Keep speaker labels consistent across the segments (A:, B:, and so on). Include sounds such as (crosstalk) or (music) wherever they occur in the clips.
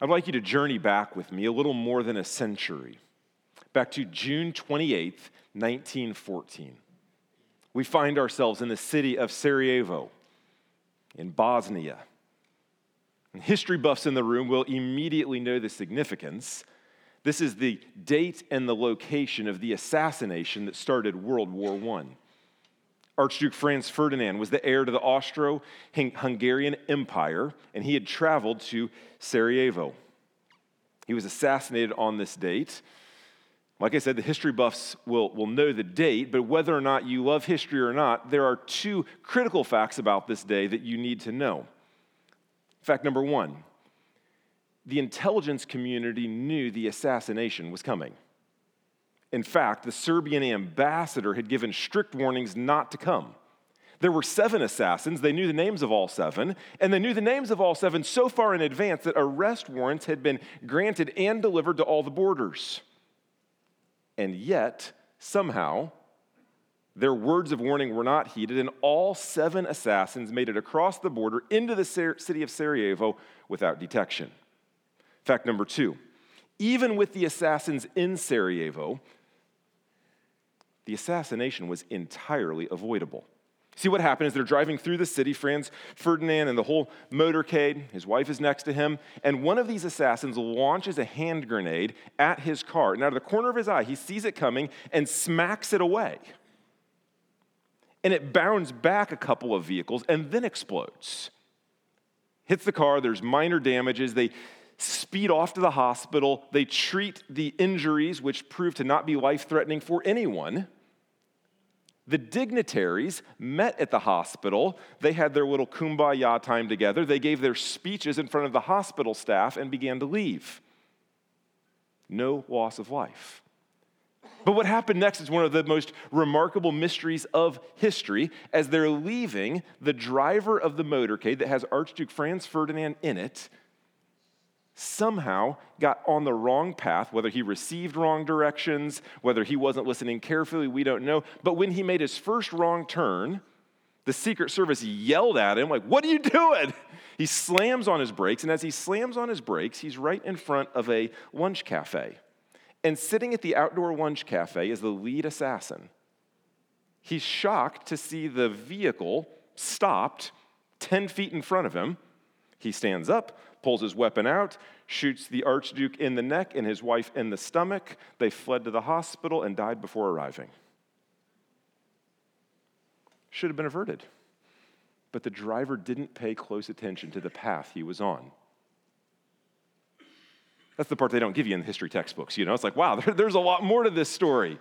A: I'd like you to journey back with me a little more than a century, back to June 28th, 1914. We find ourselves in the city of Sarajevo in Bosnia. And history buffs in the room will immediately know the significance. This is the date and the location of the assassination that started World War I. Archduke Franz Ferdinand was the heir to the Austro Hungarian Empire, and he had traveled to Sarajevo. He was assassinated on this date. Like I said, the history buffs will, will know the date, but whether or not you love history or not, there are two critical facts about this day that you need to know. Fact number one the intelligence community knew the assassination was coming. In fact, the Serbian ambassador had given strict warnings not to come. There were seven assassins. They knew the names of all seven, and they knew the names of all seven so far in advance that arrest warrants had been granted and delivered to all the borders. And yet, somehow, their words of warning were not heeded, and all seven assassins made it across the border into the city of Sarajevo without detection. Fact number two even with the assassins in Sarajevo, the assassination was entirely avoidable. See what happened is they're driving through the city, Franz Ferdinand and the whole motorcade. His wife is next to him. And one of these assassins launches a hand grenade at his car. And out of the corner of his eye, he sees it coming and smacks it away. And it bounds back a couple of vehicles and then explodes. Hits the car, there's minor damages. They speed off to the hospital. They treat the injuries, which prove to not be life threatening for anyone. The dignitaries met at the hospital. They had their little kumbaya time together. They gave their speeches in front of the hospital staff and began to leave. No loss of life. But what happened next is one of the most remarkable mysteries of history. As they're leaving, the driver of the motorcade that has Archduke Franz Ferdinand in it somehow got on the wrong path, whether he received wrong directions, whether he wasn't listening carefully, we don't know. But when he made his first wrong turn, the Secret Service yelled at him, like, What are you doing? He slams on his brakes, and as he slams on his brakes, he's right in front of a lunch cafe. And sitting at the outdoor lunch cafe is the lead assassin. He's shocked to see the vehicle stopped 10 feet in front of him. He stands up, pulls his weapon out, shoots the Archduke in the neck and his wife in the stomach. They fled to the hospital and died before arriving. Should have been averted. But the driver didn't pay close attention to the path he was on. That's the part they don't give you in the history textbooks. You know, it's like, wow, (laughs) there, there's a lot more to this story.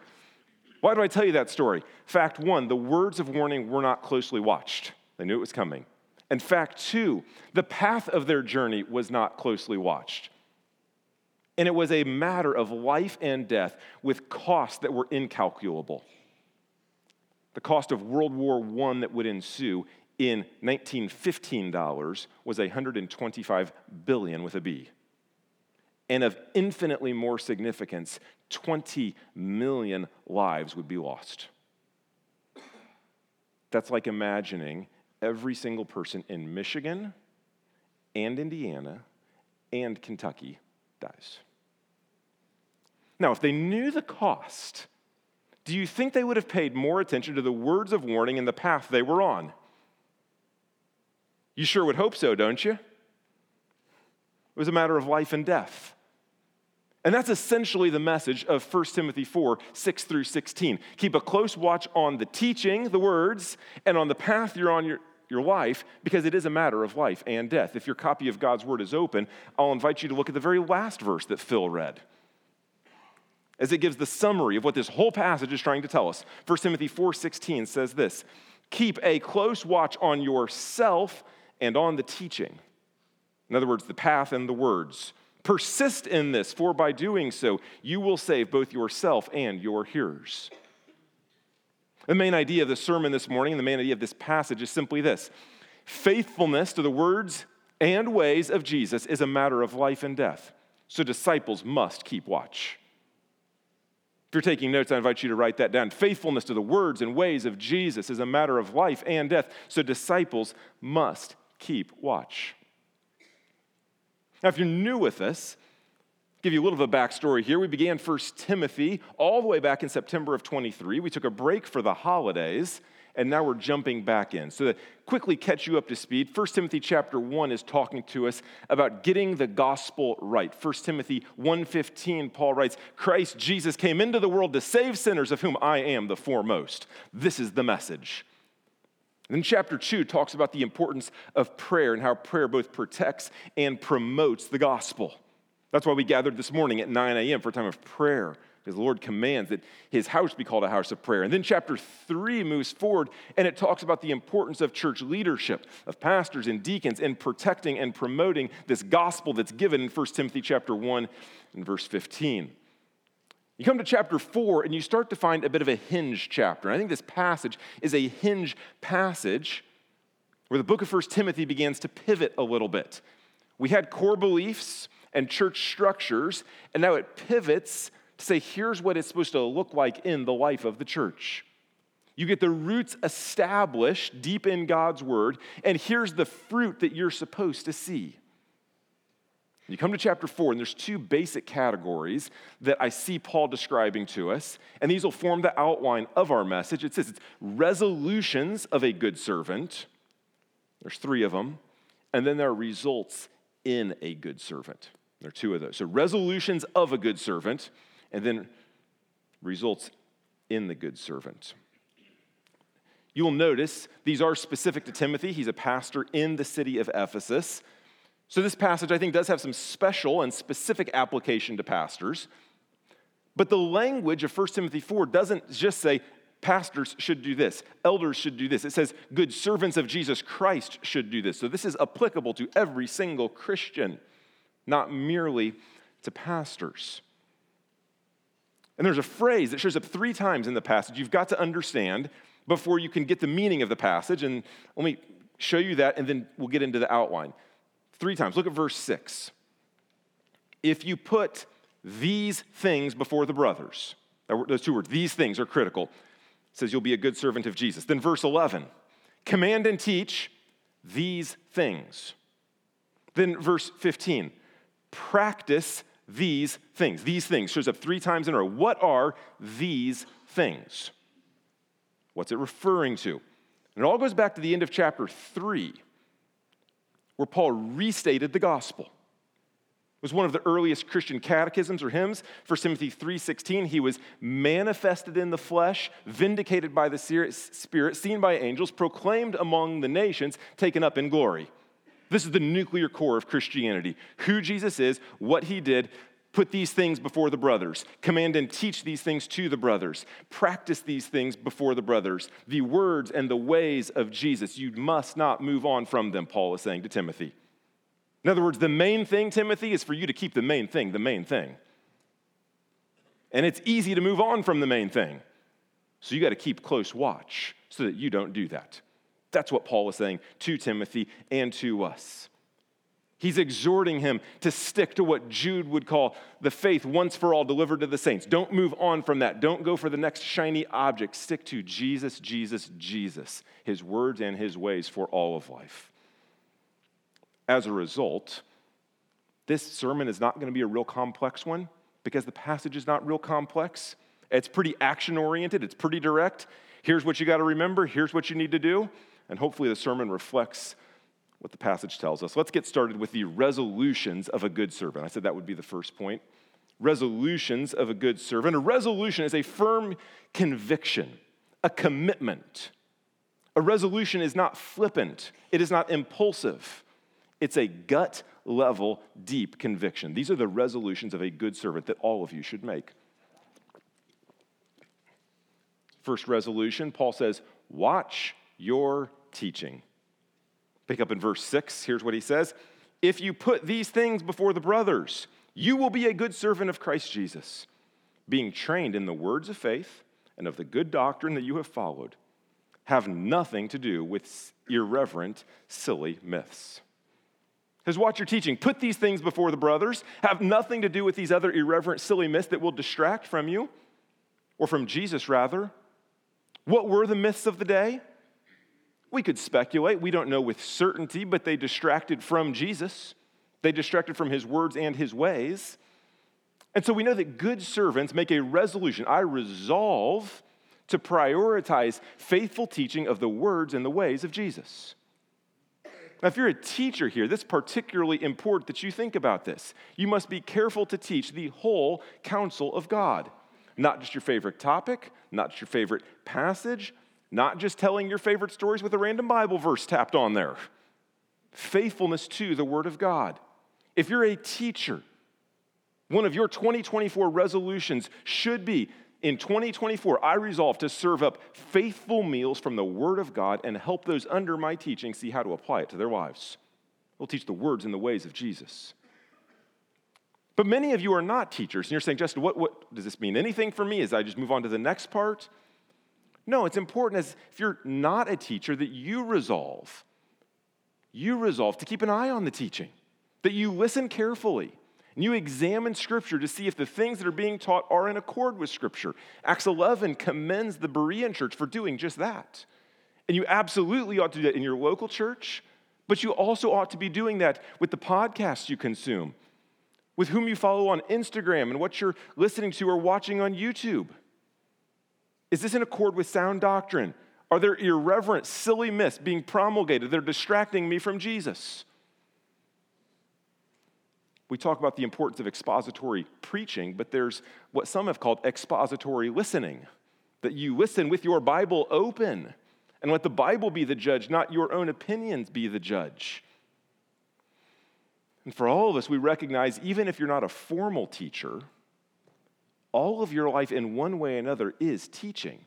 A: Why do I tell you that story? Fact one, the words of warning were not closely watched. They knew it was coming. In fact, two, the path of their journey was not closely watched. And it was a matter of life and death with costs that were incalculable. The cost of World War I that would ensue in 1915 dollars was 125 billion with a B. And of infinitely more significance, 20 million lives would be lost. That's like imagining every single person in Michigan and Indiana and Kentucky dies. Now, if they knew the cost, do you think they would have paid more attention to the words of warning and the path they were on? You sure would hope so, don't you? It was a matter of life and death. And that's essentially the message of 1 Timothy 4 6 through 16. Keep a close watch on the teaching, the words, and on the path you're on your, your life because it is a matter of life and death. If your copy of God's word is open, I'll invite you to look at the very last verse that Phil read. As it gives the summary of what this whole passage is trying to tell us. 1 Timothy 4:16 says this: "Keep a close watch on yourself and on the teaching." In other words, the path and the words. Persist in this, for by doing so, you will save both yourself and your hearers. The main idea of the sermon this morning, the main idea of this passage is simply this faithfulness to the words and ways of Jesus is a matter of life and death. So disciples must keep watch. If you're taking notes, I invite you to write that down. Faithfulness to the words and ways of Jesus is a matter of life and death. So disciples must keep watch. Now, if you're new with us, give you a little bit of a backstory here. We began First Timothy all the way back in September of 23. We took a break for the holidays, and now we're jumping back in. So to quickly catch you up to speed, 1 Timothy chapter 1 is talking to us about getting the gospel right. 1 Timothy 1:15 Paul writes, "Christ Jesus came into the world to save sinners of whom I am the foremost." This is the message. Then chapter 2 talks about the importance of prayer and how prayer both protects and promotes the gospel. That's why we gathered this morning at 9 a.m. for a time of prayer, because the Lord commands that his house be called a house of prayer. And then chapter 3 moves forward and it talks about the importance of church leadership, of pastors and deacons, in protecting and promoting this gospel that's given in 1 Timothy chapter 1 and verse 15. You come to chapter 4 and you start to find a bit of a hinge chapter. And I think this passage is a hinge passage where the book of 1 Timothy begins to pivot a little bit. We had core beliefs and church structures, and now it pivots to say, here's what it's supposed to look like in the life of the church. You get the roots established deep in God's word, and here's the fruit that you're supposed to see. You come to chapter four, and there's two basic categories that I see Paul describing to us, and these will form the outline of our message. It says it's resolutions of a good servant, there's three of them, and then there are results in a good servant. There are two of those. So, resolutions of a good servant, and then results in the good servant. You will notice these are specific to Timothy. He's a pastor in the city of Ephesus. So, this passage, I think, does have some special and specific application to pastors. But the language of 1 Timothy 4 doesn't just say pastors should do this, elders should do this. It says good servants of Jesus Christ should do this. So, this is applicable to every single Christian, not merely to pastors. And there's a phrase that shows up three times in the passage you've got to understand before you can get the meaning of the passage. And let me show you that, and then we'll get into the outline. Three times. Look at verse 6. If you put these things before the brothers, those two words, these things are critical. It says you'll be a good servant of Jesus. Then verse 11, command and teach these things. Then verse 15, practice these things. These things shows up three times in a row. What are these things? What's it referring to? And it all goes back to the end of chapter 3 where Paul restated the gospel. It was one of the earliest Christian catechisms or hymns. 1 Timothy 3:16, he was manifested in the flesh, vindicated by the Spirit, seen by angels, proclaimed among the nations, taken up in glory. This is the nuclear core of Christianity. Who Jesus is, what he did, Put these things before the brothers. Command and teach these things to the brothers. Practice these things before the brothers. The words and the ways of Jesus, you must not move on from them, Paul is saying to Timothy. In other words, the main thing, Timothy, is for you to keep the main thing the main thing. And it's easy to move on from the main thing. So you got to keep close watch so that you don't do that. That's what Paul is saying to Timothy and to us. He's exhorting him to stick to what Jude would call the faith once for all delivered to the saints. Don't move on from that. Don't go for the next shiny object. Stick to Jesus, Jesus, Jesus, his words and his ways for all of life. As a result, this sermon is not going to be a real complex one because the passage is not real complex. It's pretty action oriented, it's pretty direct. Here's what you got to remember, here's what you need to do, and hopefully the sermon reflects what the passage tells us. Let's get started with the resolutions of a good servant. I said that would be the first point. Resolutions of a good servant. A resolution is a firm conviction, a commitment. A resolution is not flippant, it is not impulsive. It's a gut level, deep conviction. These are the resolutions of a good servant that all of you should make. First resolution, Paul says, Watch your teaching. Pick up in verse 6. Here's what he says If you put these things before the brothers, you will be a good servant of Christ Jesus, being trained in the words of faith and of the good doctrine that you have followed. Have nothing to do with irreverent, silly myths. Because watch your teaching. Put these things before the brothers. Have nothing to do with these other irreverent, silly myths that will distract from you, or from Jesus, rather. What were the myths of the day? We could speculate. We don't know with certainty, but they distracted from Jesus. They distracted from his words and his ways. And so we know that good servants make a resolution. I resolve to prioritize faithful teaching of the words and the ways of Jesus. Now, if you're a teacher here, that's particularly important that you think about this. You must be careful to teach the whole counsel of God, not just your favorite topic, not just your favorite passage, not just telling your favorite stories with a random Bible verse tapped on there. Faithfulness to the Word of God. If you're a teacher, one of your 2024 resolutions should be in 2024, I resolve to serve up faithful meals from the Word of God and help those under my teaching see how to apply it to their lives. We'll teach the words and the ways of Jesus. But many of you are not teachers, and you're saying, Justin, what, what does this mean? Anything for me as I just move on to the next part? No, it's important as if you're not a teacher that you resolve, you resolve to keep an eye on the teaching, that you listen carefully, and you examine Scripture to see if the things that are being taught are in accord with Scripture. Acts 11 commends the Berean church for doing just that. And you absolutely ought to do that in your local church, but you also ought to be doing that with the podcasts you consume, with whom you follow on Instagram, and what you're listening to or watching on YouTube. Is this in accord with sound doctrine? Are there irreverent, silly myths being promulgated that are distracting me from Jesus? we talk about the importance of expository preaching, but there's what some have called expository listening that you listen with your Bible open and let the Bible be the judge, not your own opinions be the judge. And for all of us, we recognize even if you're not a formal teacher, all of your life in one way or another is teaching.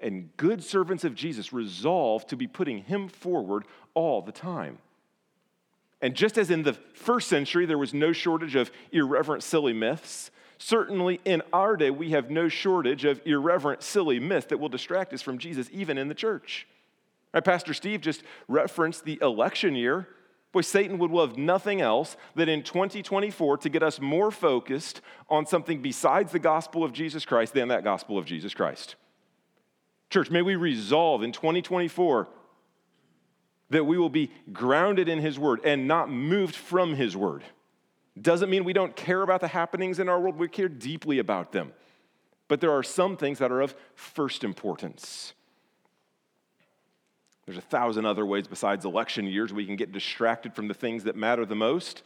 A: And good servants of Jesus resolve to be putting him forward all the time. And just as in the first century there was no shortage of irreverent, silly myths, certainly in our day we have no shortage of irreverent, silly myths that will distract us from Jesus, even in the church. Right, Pastor Steve just referenced the election year. Boy, Satan would love nothing else than in 2024 to get us more focused on something besides the gospel of Jesus Christ than that gospel of Jesus Christ. Church, may we resolve in 2024 that we will be grounded in His Word and not moved from His Word. Doesn't mean we don't care about the happenings in our world, we care deeply about them. But there are some things that are of first importance. There's a thousand other ways besides election years we can get distracted from the things that matter the most.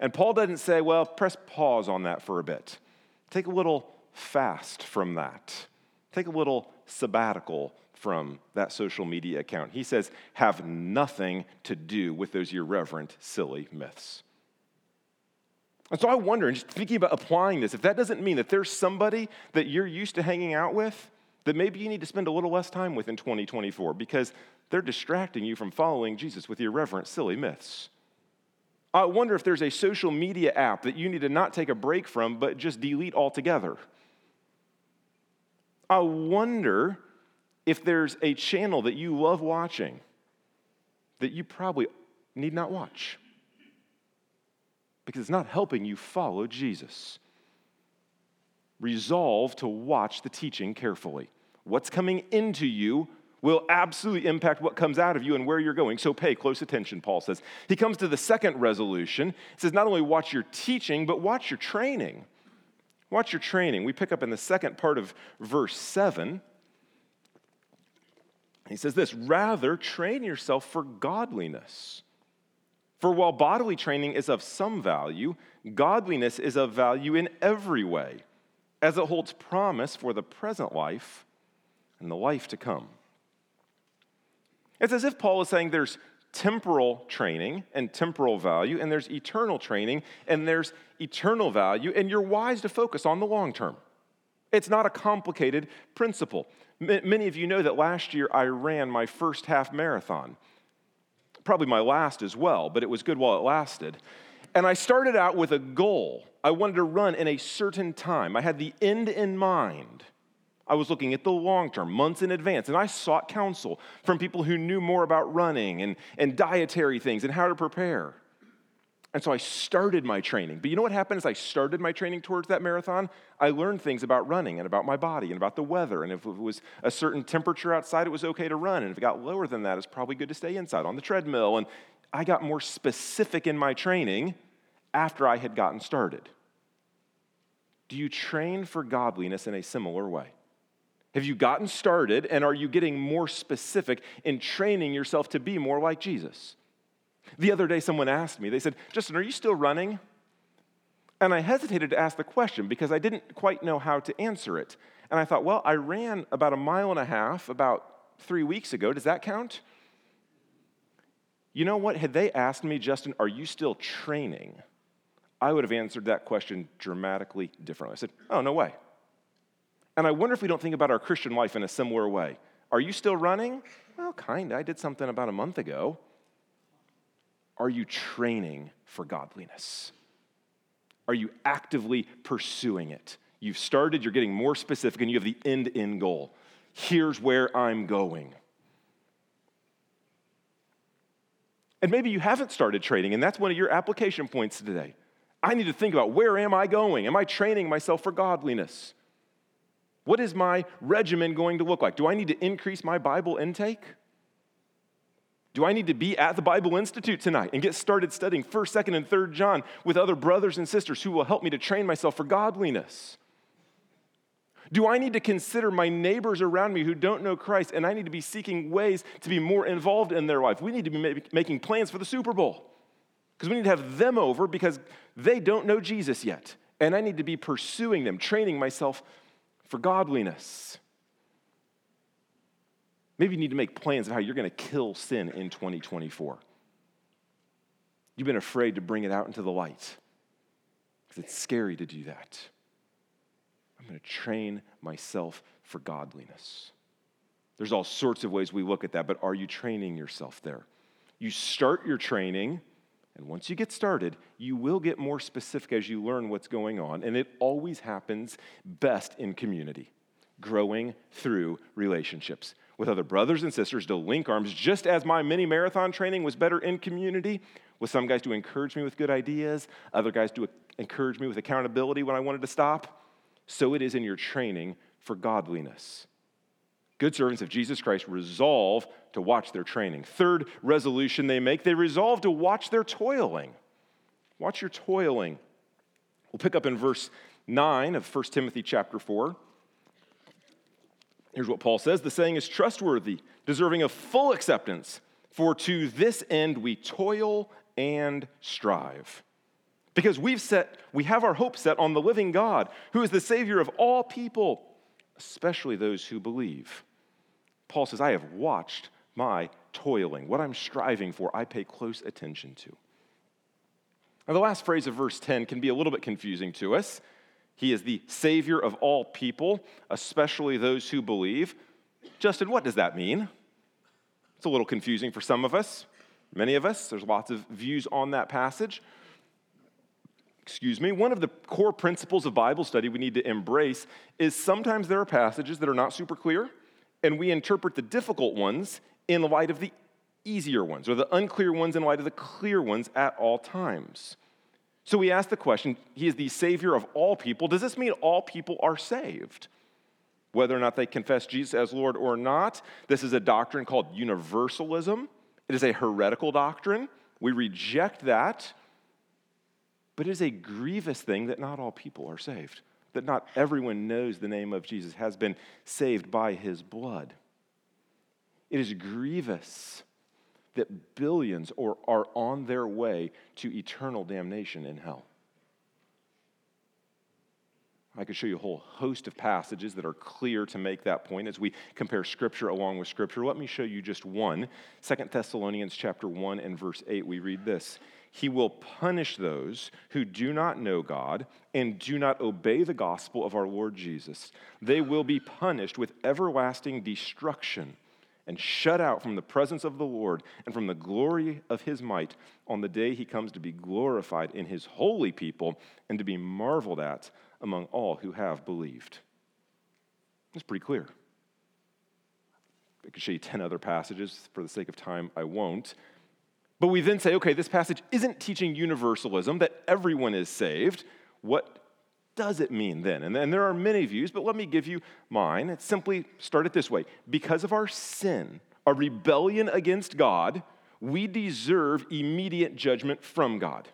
A: And Paul doesn't say, well, press pause on that for a bit. Take a little fast from that. Take a little sabbatical from that social media account. He says, have nothing to do with those irreverent, silly myths. And so I wonder, and just thinking about applying this, if that doesn't mean that there's somebody that you're used to hanging out with that maybe you need to spend a little less time with in 2024 because they're distracting you from following Jesus with irreverent, silly myths. I wonder if there's a social media app that you need to not take a break from, but just delete altogether. I wonder if there's a channel that you love watching that you probably need not watch because it's not helping you follow Jesus. Resolve to watch the teaching carefully. What's coming into you will absolutely impact what comes out of you and where you're going. So pay close attention, Paul says. He comes to the second resolution. He says, not only watch your teaching, but watch your training. Watch your training. We pick up in the second part of verse 7. He says this rather, train yourself for godliness. For while bodily training is of some value, godliness is of value in every way, as it holds promise for the present life and the life to come. It's as if Paul is saying there's temporal training and temporal value, and there's eternal training and there's eternal value, and you're wise to focus on the long term. It's not a complicated principle. Many of you know that last year I ran my first half marathon. Probably my last as well, but it was good while it lasted. And I started out with a goal. I wanted to run in a certain time. I had the end in mind. I was looking at the long term, months in advance, and I sought counsel from people who knew more about running and, and dietary things and how to prepare. And so I started my training. But you know what happened as I started my training towards that marathon? I learned things about running and about my body and about the weather. And if it was a certain temperature outside, it was okay to run. And if it got lower than that, it's probably good to stay inside on the treadmill. And I got more specific in my training after I had gotten started. Do you train for godliness in a similar way? Have you gotten started and are you getting more specific in training yourself to be more like Jesus? The other day, someone asked me, they said, Justin, are you still running? And I hesitated to ask the question because I didn't quite know how to answer it. And I thought, well, I ran about a mile and a half about three weeks ago. Does that count? You know what? Had they asked me, Justin, are you still training? I would have answered that question dramatically differently. I said, oh, no way. And I wonder if we don't think about our Christian life in a similar way. Are you still running? Well, kind of. I did something about a month ago. Are you training for godliness? Are you actively pursuing it? You've started, you're getting more specific, and you have the end in goal. Here's where I'm going. And maybe you haven't started training, and that's one of your application points today. I need to think about where am I going? Am I training myself for godliness? What is my regimen going to look like? Do I need to increase my Bible intake? Do I need to be at the Bible Institute tonight and get started studying 1st, 2nd, and 3rd John with other brothers and sisters who will help me to train myself for godliness? Do I need to consider my neighbors around me who don't know Christ and I need to be seeking ways to be more involved in their life? We need to be making plans for the Super Bowl because we need to have them over because they don't know Jesus yet. And I need to be pursuing them, training myself for godliness. Maybe you need to make plans of how you're going to kill sin in 2024. You've been afraid to bring it out into the light because it's scary to do that. I'm going to train myself for godliness. There's all sorts of ways we look at that, but are you training yourself there? You start your training, and once you get started, you will get more specific as you learn what's going on, and it always happens best in community, growing through relationships with other brothers and sisters to link arms, just as my mini marathon training was better in community, with some guys to encourage me with good ideas, other guys to encourage me with accountability when I wanted to stop. So it is in your training for godliness. Good servants of Jesus Christ resolve to watch their training. Third resolution they make, they resolve to watch their toiling. Watch your toiling. We'll pick up in verse 9 of 1 Timothy chapter 4. Here's what Paul says The saying is trustworthy, deserving of full acceptance, for to this end we toil and strive. Because we've set, we have our hope set on the living God, who is the Savior of all people, especially those who believe. Paul says, I have watched my toiling. What I'm striving for, I pay close attention to. Now, the last phrase of verse 10 can be a little bit confusing to us. He is the Savior of all people, especially those who believe. Justin, what does that mean? It's a little confusing for some of us, many of us. There's lots of views on that passage. Excuse me. One of the core principles of Bible study we need to embrace is sometimes there are passages that are not super clear, and we interpret the difficult ones in light of the easier ones, or the unclear ones in light of the clear ones at all times. So we ask the question He is the Savior of all people. Does this mean all people are saved? Whether or not they confess Jesus as Lord or not, this is a doctrine called universalism. It is a heretical doctrine. We reject that. But it is a grievous thing that not all people are saved, that not everyone knows the name of Jesus, has been saved by his blood. It is grievous that billions or are on their way to eternal damnation in hell. I could show you a whole host of passages that are clear to make that point as we compare scripture along with scripture. Let me show you just one. Thessalonians chapter 1 and verse 8 we read this. He will punish those who do not know God and do not obey the gospel of our Lord Jesus. They will be punished with everlasting destruction and shut out from the presence of the Lord and from the glory of his might on the day he comes to be glorified in his holy people and to be marveled at among all who have believed. It's pretty clear. I could show you 10 other passages. For the sake of time, I won't. But we then say, okay, this passage isn't teaching universalism, that everyone is saved. What does it mean then? And then there are many views, but let me give you mine. Simply start it this way because of our sin, our rebellion against God, we deserve immediate judgment from God.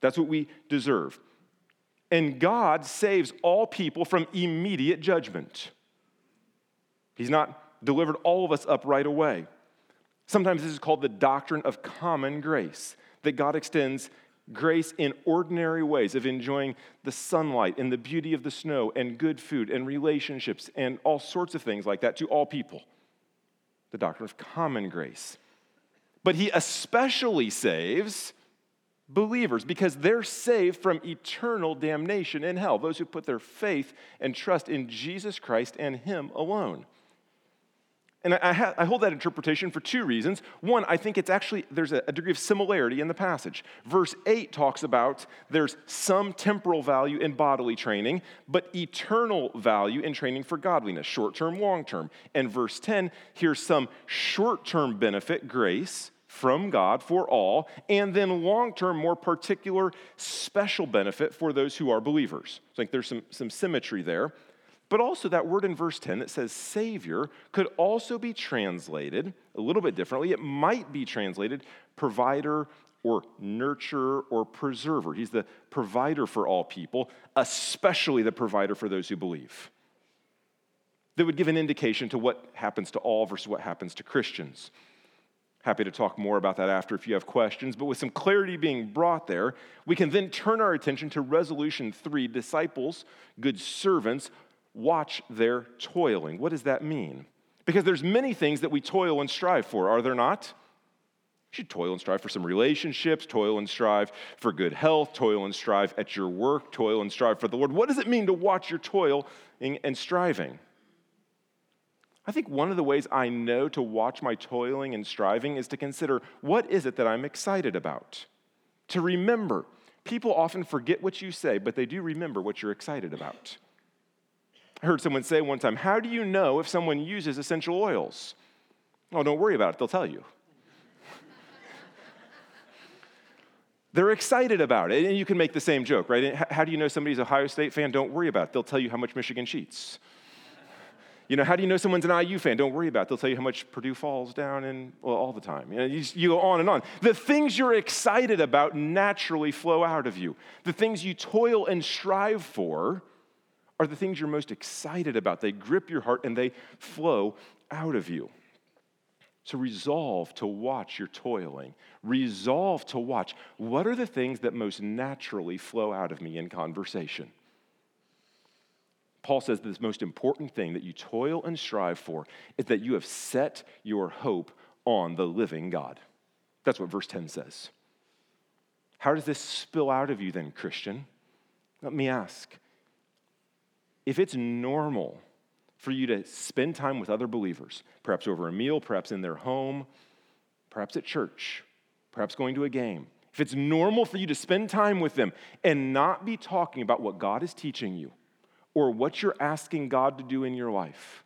A: That's what we deserve. And God saves all people from immediate judgment. He's not delivered all of us up right away. Sometimes this is called the doctrine of common grace, that God extends grace in ordinary ways of enjoying the sunlight and the beauty of the snow and good food and relationships and all sorts of things like that to all people. The doctrine of common grace. But he especially saves believers because they're saved from eternal damnation in hell, those who put their faith and trust in Jesus Christ and him alone. And I, ha- I, hold that interpretation for two reasons. One, I think it's actually, there's a, a degree of similarity in the passage. Verse 8 talks about there's some temporal value in bodily training, but eternal value in training for godliness, short term, long term. And verse 10, here's some short term benefit, grace from God for all, and then long term, more particular, special benefit for those who are believers. So I think there's some, some symmetry there. But also, that word in verse 10 that says Savior could also be translated a little bit differently. It might be translated provider or nurturer or preserver. He's the provider for all people, especially the provider for those who believe. That would give an indication to what happens to all versus what happens to Christians. Happy to talk more about that after if you have questions. But with some clarity being brought there, we can then turn our attention to resolution three disciples, good servants, watch their toiling. What does that mean? Because there's many things that we toil and strive for, are there not? You should toil and strive for some relationships, toil and strive for good health, toil and strive at your work, toil and strive for the Lord. What does it mean to watch your toil and striving? I think one of the ways I know to watch my toiling and striving is to consider what is it that I'm excited about? To remember. People often forget what you say, but they do remember what you're excited about. Heard someone say one time, How do you know if someone uses essential oils? Oh, don't worry about it, they'll tell you. (laughs) They're excited about it. And you can make the same joke, right? How do you know somebody's Ohio State fan? Don't worry about it. They'll tell you how much Michigan cheats. (laughs) You know, how do you know someone's an IU fan? Don't worry about it. They'll tell you how much Purdue falls down and well, all the time. You know, you, you go on and on. The things you're excited about naturally flow out of you. The things you toil and strive for are the things you're most excited about. They grip your heart and they flow out of you. So resolve to watch your toiling. Resolve to watch what are the things that most naturally flow out of me in conversation. Paul says this most important thing that you toil and strive for is that you have set your hope on the living God. That's what verse 10 says. How does this spill out of you then, Christian? Let me ask if it's normal for you to spend time with other believers, perhaps over a meal, perhaps in their home, perhaps at church, perhaps going to a game, if it's normal for you to spend time with them and not be talking about what God is teaching you or what you're asking God to do in your life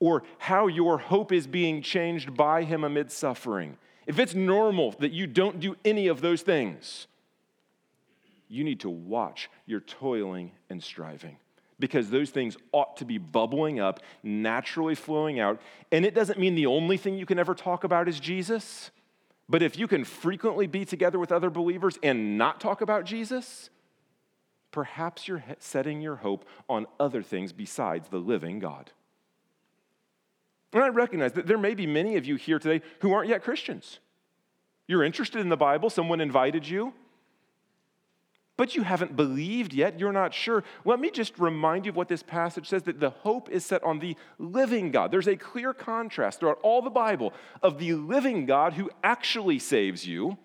A: or how your hope is being changed by Him amid suffering, if it's normal that you don't do any of those things, you need to watch your toiling and striving because those things ought to be bubbling up, naturally flowing out. And it doesn't mean the only thing you can ever talk about is Jesus. But if you can frequently be together with other believers and not talk about Jesus, perhaps you're setting your hope on other things besides the living God. And I recognize that there may be many of you here today who aren't yet Christians. You're interested in the Bible, someone invited you, but you haven't believed yet, you're not sure. Let me just remind you of what this passage says that the hope is set on the living God. There's a clear contrast throughout all the Bible of the living God who actually saves you,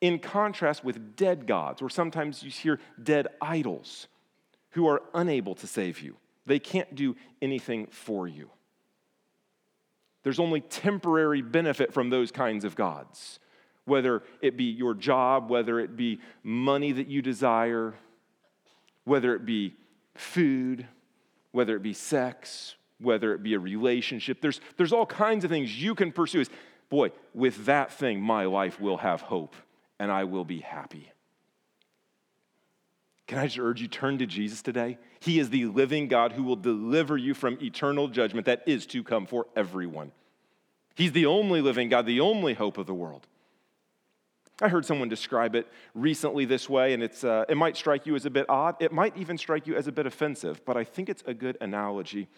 A: in contrast with dead gods, or sometimes you hear dead idols who are unable to save you. They can't do anything for you. There's only temporary benefit from those kinds of gods whether it be your job, whether it be money that you desire, whether it be food, whether it be sex, whether it be a relationship. There's, there's all kinds of things you can pursue. Boy, with that thing, my life will have hope and I will be happy. Can I just urge you, turn to Jesus today? He is the living God who will deliver you from eternal judgment that is to come for everyone. He's the only living God, the only hope of the world. I heard someone describe it recently this way, and it's, uh, it might strike you as a bit odd. It might even strike you as a bit offensive, but I think it's a good analogy.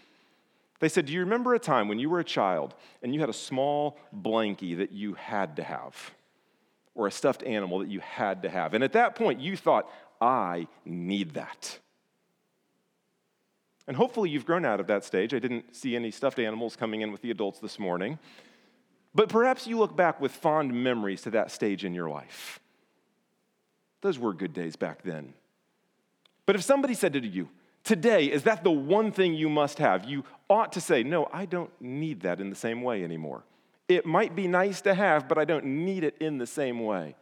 A: They said, Do you remember a time when you were a child and you had a small blankie that you had to have, or a stuffed animal that you had to have? And at that point, you thought, I need that. And hopefully, you've grown out of that stage. I didn't see any stuffed animals coming in with the adults this morning. But perhaps you look back with fond memories to that stage in your life. Those were good days back then. But if somebody said to you, Today, is that the one thing you must have? You ought to say, No, I don't need that in the same way anymore. It might be nice to have, but I don't need it in the same way.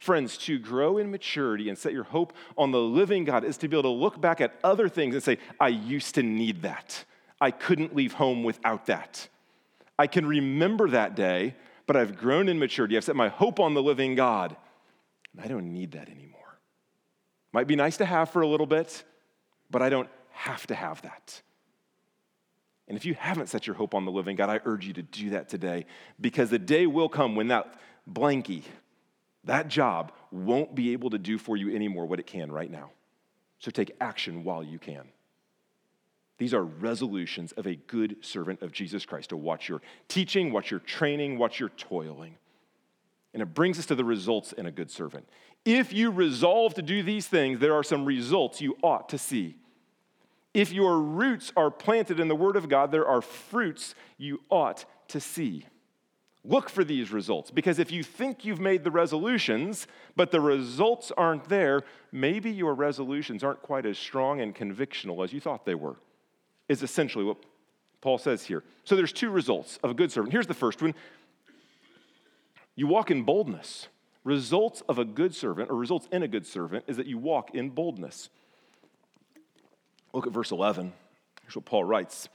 A: Friends, to grow in maturity and set your hope on the living God is to be able to look back at other things and say, I used to need that. I couldn't leave home without that. I can remember that day, but I've grown in maturity. I've set my hope on the living God, and I don't need that anymore. Might be nice to have for a little bit, but I don't have to have that. And if you haven't set your hope on the living God, I urge you to do that today because the day will come when that blankie, that job, won't be able to do for you anymore what it can right now. So take action while you can. These are resolutions of a good servant of Jesus Christ to watch your teaching, watch your training, watch your toiling. And it brings us to the results in a good servant. If you resolve to do these things, there are some results you ought to see. If your roots are planted in the Word of God, there are fruits you ought to see. Look for these results because if you think you've made the resolutions, but the results aren't there, maybe your resolutions aren't quite as strong and convictional as you thought they were is essentially what Paul says here. So there's two results of a good servant. Here's the first one you walk in boldness. Results of a good servant, or results in a good servant, is that you walk in boldness. Look at verse 11. Here's what Paul writes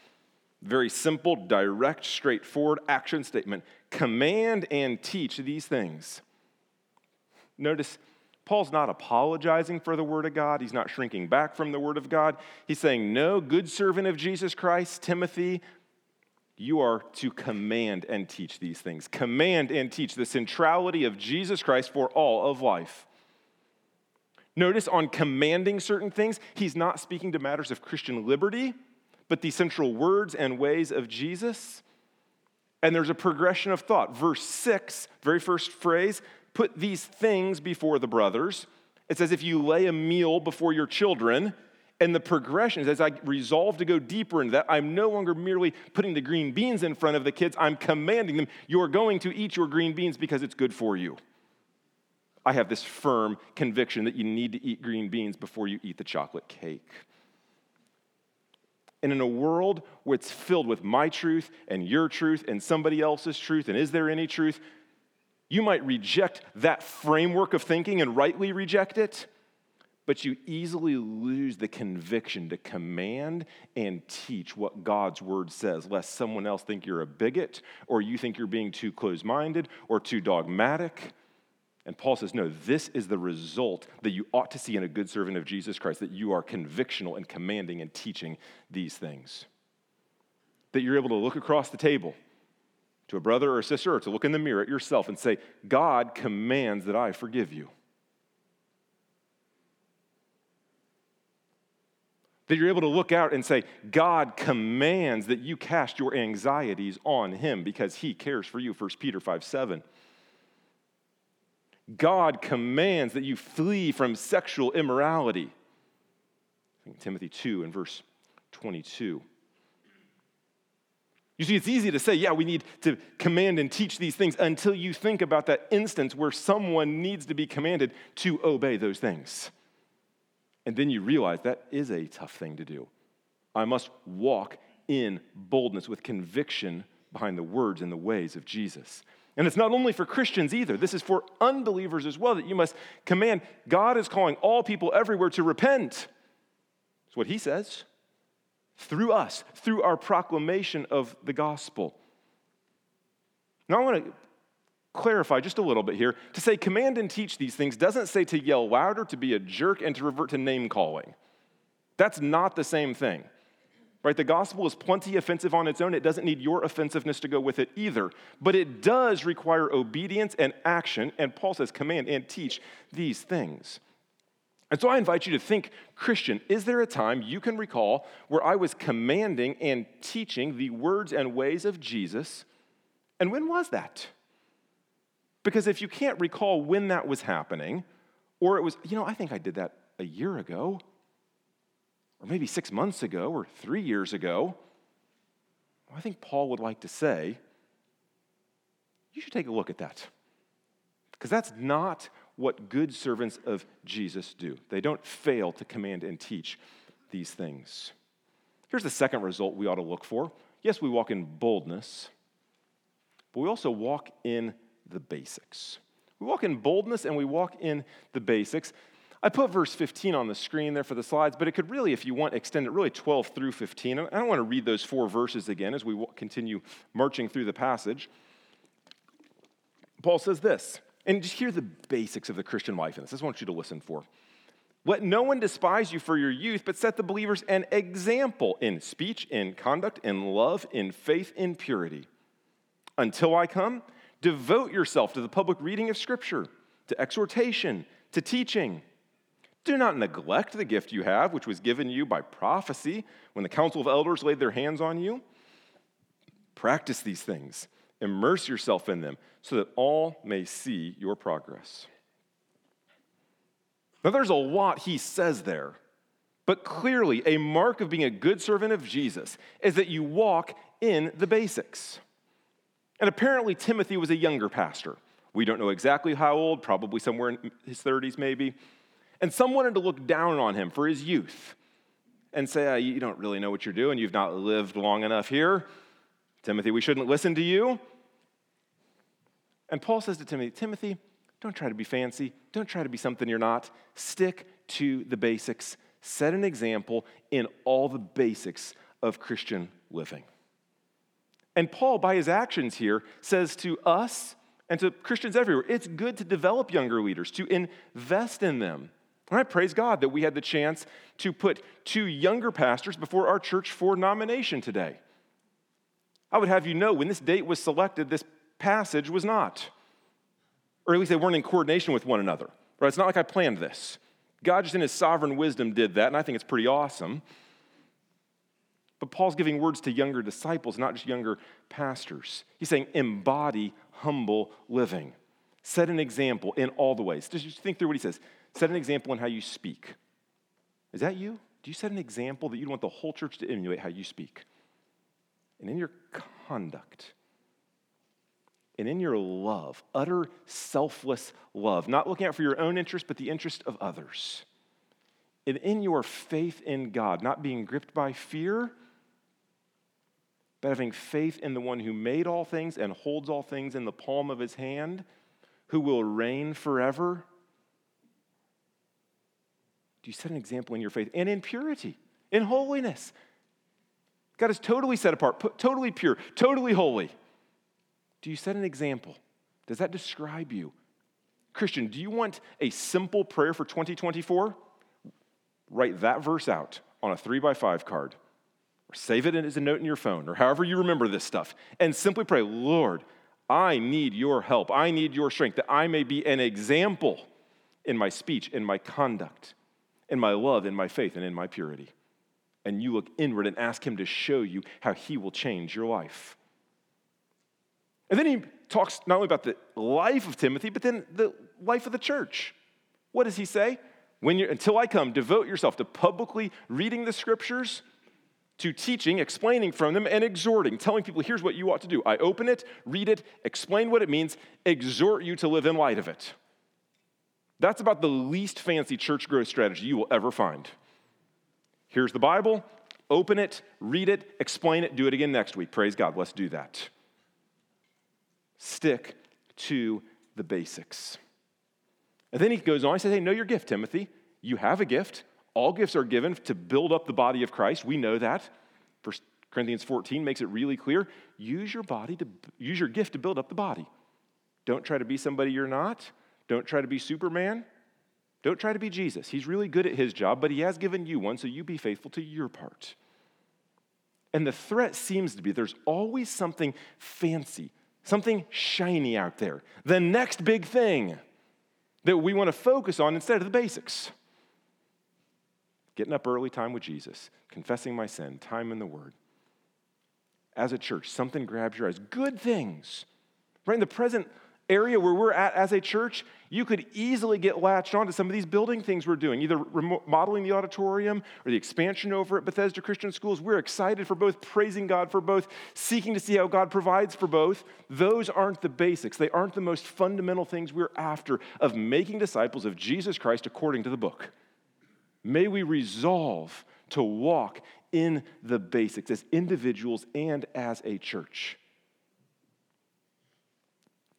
A: very simple, direct, straightforward action statement command and teach these things. Notice Paul's not apologizing for the Word of God. He's not shrinking back from the Word of God. He's saying, No, good servant of Jesus Christ, Timothy, you are to command and teach these things. Command and teach the centrality of Jesus Christ for all of life. Notice on commanding certain things, he's not speaking to matters of Christian liberty, but the central words and ways of Jesus. And there's a progression of thought. Verse 6, very first phrase, put these things before the brothers. It's as if you lay a meal before your children. And the progression is as I resolve to go deeper into that, I'm no longer merely putting the green beans in front of the kids, I'm commanding them, you're going to eat your green beans because it's good for you. I have this firm conviction that you need to eat green beans before you eat the chocolate cake. And in a world where it's filled with my truth and your truth and somebody else's truth, and is there any truth? You might reject that framework of thinking and rightly reject it, but you easily lose the conviction to command and teach what God's word says, lest someone else think you're a bigot or you think you're being too close minded or too dogmatic. And Paul says, no, this is the result that you ought to see in a good servant of Jesus Christ, that you are convictional and commanding and teaching these things. That you're able to look across the table to a brother or a sister or to look in the mirror at yourself and say, God commands that I forgive you. That you're able to look out and say, God commands that you cast your anxieties on Him because He cares for you, 1 Peter 5 7. God commands that you flee from sexual immorality. Timothy 2 and verse 22. You see, it's easy to say, yeah, we need to command and teach these things until you think about that instance where someone needs to be commanded to obey those things. And then you realize that is a tough thing to do. I must walk in boldness with conviction behind the words and the ways of Jesus. And it's not only for Christians either, this is for unbelievers as well that you must command. God is calling all people everywhere to repent. That's what he says through us, through our proclamation of the gospel. Now, I want to clarify just a little bit here. To say command and teach these things doesn't say to yell louder, to be a jerk, and to revert to name calling. That's not the same thing. Right? The gospel is plenty offensive on its own. It doesn't need your offensiveness to go with it either. But it does require obedience and action. And Paul says, command and teach these things. And so I invite you to think, Christian, is there a time you can recall where I was commanding and teaching the words and ways of Jesus? And when was that? Because if you can't recall when that was happening, or it was, you know, I think I did that a year ago, or maybe six months ago, or three years ago, well, I think Paul would like to say, you should take a look at that. Because that's not what good servants of Jesus do. They don't fail to command and teach these things. Here's the second result we ought to look for. Yes, we walk in boldness, but we also walk in the basics. We walk in boldness and we walk in the basics. I put verse 15 on the screen there for the slides, but it could really, if you want, extend it really 12 through 15. I don't want to read those four verses again as we continue marching through the passage. Paul says this and just hear the basics of the Christian life in this. I just want you to listen for. Let no one despise you for your youth, but set the believers an example in speech, in conduct, in love, in faith, in purity. Until I come, devote yourself to the public reading of Scripture, to exhortation, to teaching. Do not neglect the gift you have, which was given you by prophecy when the council of elders laid their hands on you. Practice these things Immerse yourself in them so that all may see your progress. Now, there's a lot he says there, but clearly, a mark of being a good servant of Jesus is that you walk in the basics. And apparently, Timothy was a younger pastor. We don't know exactly how old, probably somewhere in his 30s, maybe. And some wanted to look down on him for his youth and say, oh, You don't really know what you're doing. You've not lived long enough here. Timothy, we shouldn't listen to you. And Paul says to Timothy, Timothy, don't try to be fancy. Don't try to be something you're not. Stick to the basics. Set an example in all the basics of Christian living. And Paul, by his actions here, says to us and to Christians everywhere it's good to develop younger leaders, to invest in them. And I praise God that we had the chance to put two younger pastors before our church for nomination today. I would have you know when this date was selected, this passage was not. Or at least they weren't in coordination with one another. Right? It's not like I planned this. God, just in his sovereign wisdom, did that, and I think it's pretty awesome. But Paul's giving words to younger disciples, not just younger pastors. He's saying, embody humble living. Set an example in all the ways. Just think through what he says. Set an example in how you speak. Is that you? Do you set an example that you'd want the whole church to emulate how you speak? And in your conduct, and in your love, utter selfless love, not looking out for your own interest, but the interest of others. And in your faith in God, not being gripped by fear, but having faith in the one who made all things and holds all things in the palm of his hand, who will reign forever. Do you set an example in your faith and in purity, in holiness? God is totally set apart, totally pure, totally holy. Do you set an example? Does that describe you? Christian, do you want a simple prayer for 2024? Write that verse out on a three by five card, or save it as a note in your phone, or however you remember this stuff, and simply pray, Lord, I need your help. I need your strength that I may be an example in my speech, in my conduct, in my love, in my faith, and in my purity. And you look inward and ask Him to show you how He will change your life. And then he talks not only about the life of Timothy, but then the life of the church. What does he say? When you're, until I come, devote yourself to publicly reading the scriptures, to teaching, explaining from them, and exhorting, telling people, here's what you ought to do. I open it, read it, explain what it means, exhort you to live in light of it. That's about the least fancy church growth strategy you will ever find. Here's the Bible, open it, read it, explain it, do it again next week. Praise God, let's do that. Stick to the basics. And then he goes on, he says, Hey, know your gift, Timothy. You have a gift. All gifts are given to build up the body of Christ. We know that. First Corinthians 14 makes it really clear. Use your body to use your gift to build up the body. Don't try to be somebody you're not. Don't try to be Superman. Don't try to be Jesus. He's really good at his job, but he has given you one, so you be faithful to your part. And the threat seems to be there's always something fancy, something shiny out there, the next big thing that we want to focus on instead of the basics. Getting up early, time with Jesus, confessing my sin, time in the Word. As a church, something grabs your eyes. Good things. Right in the present area where we're at as a church, you could easily get latched onto some of these building things we're doing, either remodeling the auditorium or the expansion over at Bethesda Christian Schools. We're excited for both, praising God for both, seeking to see how God provides for both. Those aren't the basics, they aren't the most fundamental things we're after of making disciples of Jesus Christ according to the book. May we resolve to walk in the basics as individuals and as a church.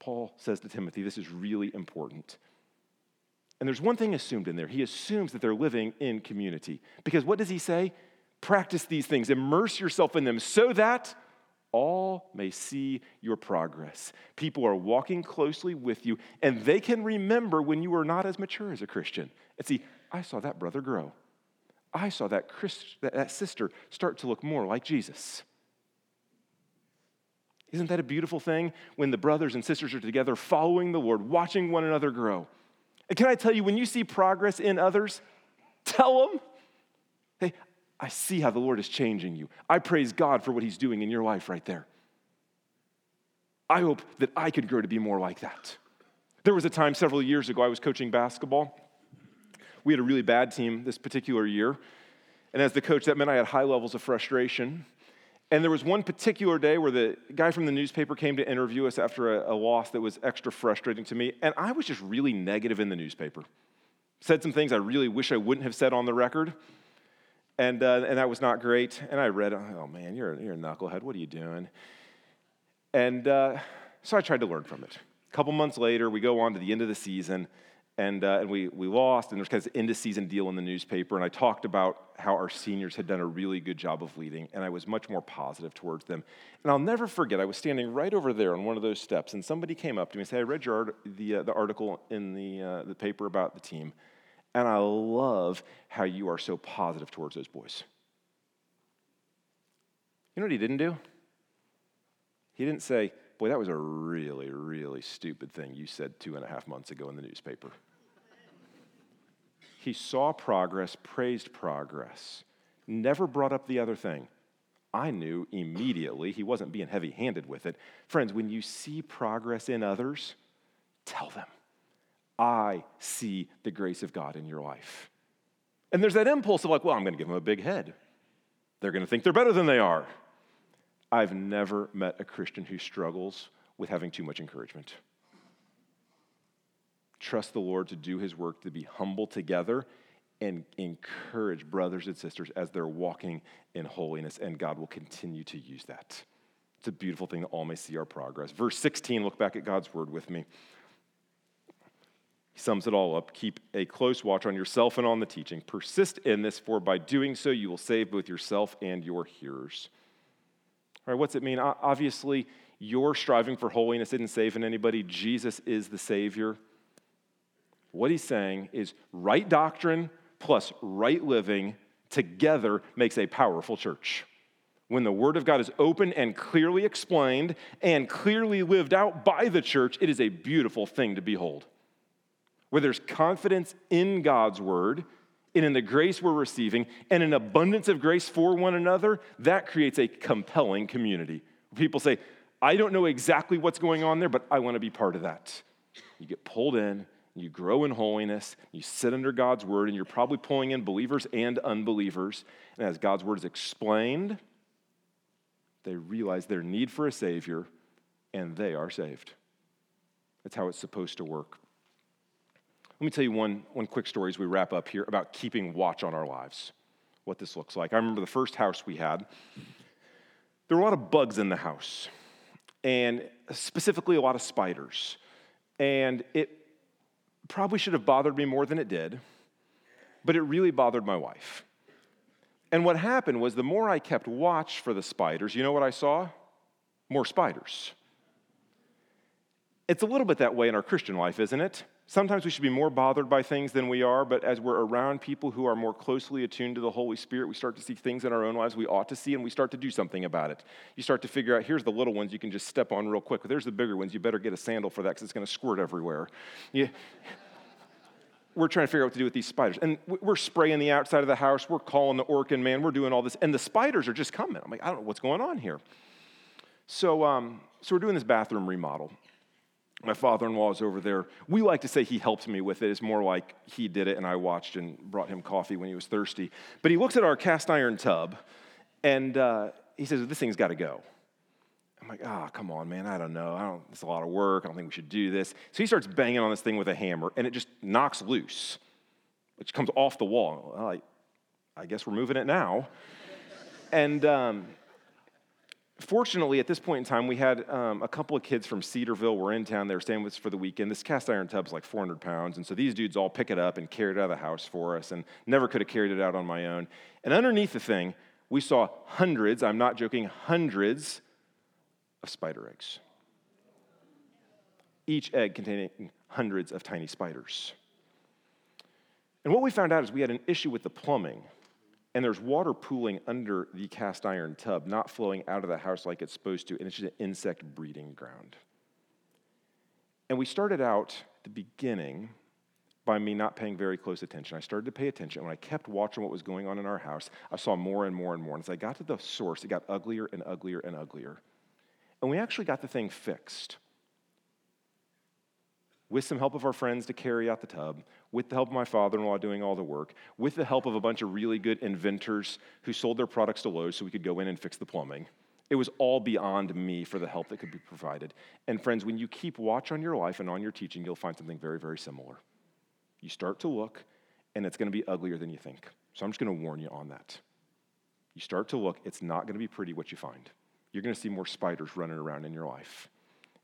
A: Paul says to Timothy, this is really important. And there's one thing assumed in there. He assumes that they're living in community. Because what does he say? Practice these things, immerse yourself in them so that all may see your progress. People are walking closely with you, and they can remember when you were not as mature as a Christian. And see, I saw that brother grow. I saw that, Christ, that, that sister start to look more like Jesus. Isn't that a beautiful thing when the brothers and sisters are together following the Lord, watching one another grow? And can I tell you, when you see progress in others, tell them, hey, I see how the Lord is changing you. I praise God for what He's doing in your life right there. I hope that I could grow to be more like that. There was a time several years ago I was coaching basketball. We had a really bad team this particular year. And as the coach, that meant I had high levels of frustration. And there was one particular day where the guy from the newspaper came to interview us after a, a, loss that was extra frustrating to me. And I was just really negative in the newspaper. Said some things I really wish I wouldn't have said on the record. And, uh, and that was not great. And I read, oh man, you're, you're a knucklehead. What are you doing? And uh, so I tried to learn from it. A couple months later, we go on to the end of the season and, uh, and we, we lost, and there was kind of end of season deal in the newspaper. And I talked about how our seniors had done a really good job of leading, and I was much more positive towards them. And I'll never forget, I was standing right over there on one of those steps, and somebody came up to me and said, I read your art- the, uh, the article in the, uh, the paper about the team, and I love how you are so positive towards those boys. You know what he didn't do? He didn't say, Boy, that was a really, really stupid thing you said two and a half months ago in the newspaper. He saw progress, praised progress, never brought up the other thing. I knew immediately he wasn't being heavy handed with it. Friends, when you see progress in others, tell them, I see the grace of God in your life. And there's that impulse of like, well, I'm going to give them a big head. They're going to think they're better than they are. I've never met a Christian who struggles with having too much encouragement trust the Lord to do his work, to be humble together and encourage brothers and sisters as they're walking in holiness, and God will continue to use that. It's a beautiful thing that all may see our progress. Verse 16, look back at God's word with me. He sums it all up. Keep a close watch on yourself and on the teaching. Persist in this, for by doing so, you will save both yourself and your hearers. All right, what's it mean? Obviously, your striving for holiness isn't saving anybody. Jesus is the Savior. What he's saying is right doctrine plus right living together makes a powerful church. When the Word of God is open and clearly explained and clearly lived out by the church, it is a beautiful thing to behold. Where there's confidence in God's Word and in the grace we're receiving and an abundance of grace for one another, that creates a compelling community. People say, I don't know exactly what's going on there, but I want to be part of that. You get pulled in, you grow in holiness, you sit under God's word, and you're probably pulling in believers and unbelievers. And as God's word is explained, they realize their need for a Savior, and they are saved. That's how it's supposed to work. Let me tell you one, one quick story as we wrap up here about keeping watch on our lives, what this looks like. I remember the first house we had, there were a lot of bugs in the house, and specifically a lot of spiders. And it probably should have bothered me more than it did, but it really bothered my wife. And what happened was the more I kept watch for the spiders, you know what I saw? More spiders. It's a little bit that way in our Christian life, isn't it? Sometimes we should be more bothered by things than we are, but as we're around people who are more closely attuned to the Holy Spirit, we start to see things in our own lives we ought to see, and we start to do something about it. You start to figure out here's the little ones you can just step on real quick, but there's the bigger ones. You better get a sandal for that because it's going to squirt everywhere. We're trying to figure out what to do with these spiders. And we're spraying the outside of the house, we're calling the Orkin man, we're doing all this, and the spiders are just coming. I'm like, I don't know what's going on here. So, um, so we're doing this bathroom remodel. My father in law is over there. We like to say he helped me with it. It's more like he did it and I watched and brought him coffee when he was thirsty. But he looks at our cast iron tub and uh, he says, This thing's got to go. I'm like, ah, oh, come on, man. I don't know. I don't, it's a lot of work. I don't think we should do this. So he starts banging on this thing with a hammer and it just knocks loose. Just comes off the wall. I, I guess we're moving it now. and um, fortunately, at this point in time, we had um, a couple of kids from Cedarville were in town. They were staying with us for the weekend. This cast iron tub's like 400 pounds. And so these dudes all pick it up and carry it out of the house for us and never could have carried it out on my own. And underneath the thing, we saw hundreds, I'm not joking, hundreds of spider eggs. Each egg containing hundreds of tiny spiders. And what we found out is we had an issue with the plumbing and there's water pooling under the cast iron tub, not flowing out of the house like it's supposed to, and it's just an insect breeding ground. And we started out the beginning by me not paying very close attention. I started to pay attention. When I kept watching what was going on in our house, I saw more and more and more. And as I got to the source, it got uglier and uglier and uglier. And we actually got the thing fixed with some help of our friends to carry out the tub, with the help of my father in law doing all the work, with the help of a bunch of really good inventors who sold their products to Lowe's so we could go in and fix the plumbing. It was all beyond me for the help that could be provided. And friends, when you keep watch on your life and on your teaching, you'll find something very, very similar. You start to look, and it's going to be uglier than you think. So I'm just going to warn you on that. You start to look, it's not going to be pretty what you find. You're going to see more spiders running around in your life.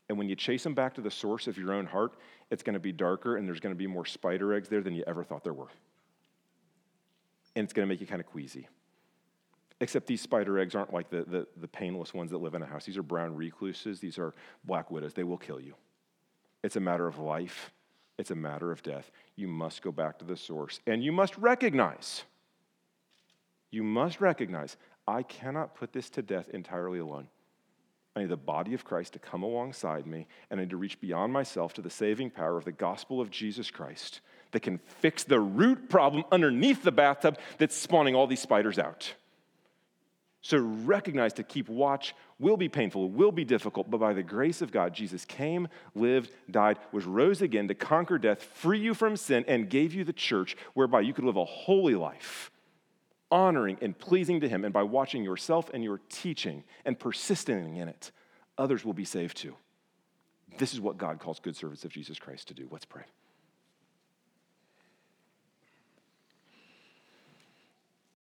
A: And when you chase them back to the source of your own heart, it's going to be darker and there's going to be more spider eggs there than you ever thought there were. And it's going to make you kind of queasy. Except these spider eggs aren't like the, the, the, painless ones that live in a house. These are brown recluses, these are black widows. They will kill you. It's a matter of life, it's a matter of death. You must go back to the source. And you must recognize, you must recognize, I cannot put this to death entirely alone. I need the body of Christ to come alongside me, and I need to reach beyond myself to the saving power of the gospel of Jesus Christ that can fix the root problem underneath the bathtub that's spawning all these spiders out. So recognize to keep watch will be painful, will be difficult, but by the grace of God, Jesus came, lived, died, was rose again to conquer death, free you from sin, and gave you the church whereby you could live a holy life honoring and pleasing to Him, and by watching yourself and your teaching and persisting in it, others will be saved too. This is what God calls good servants of Jesus Christ to do. Let's pray.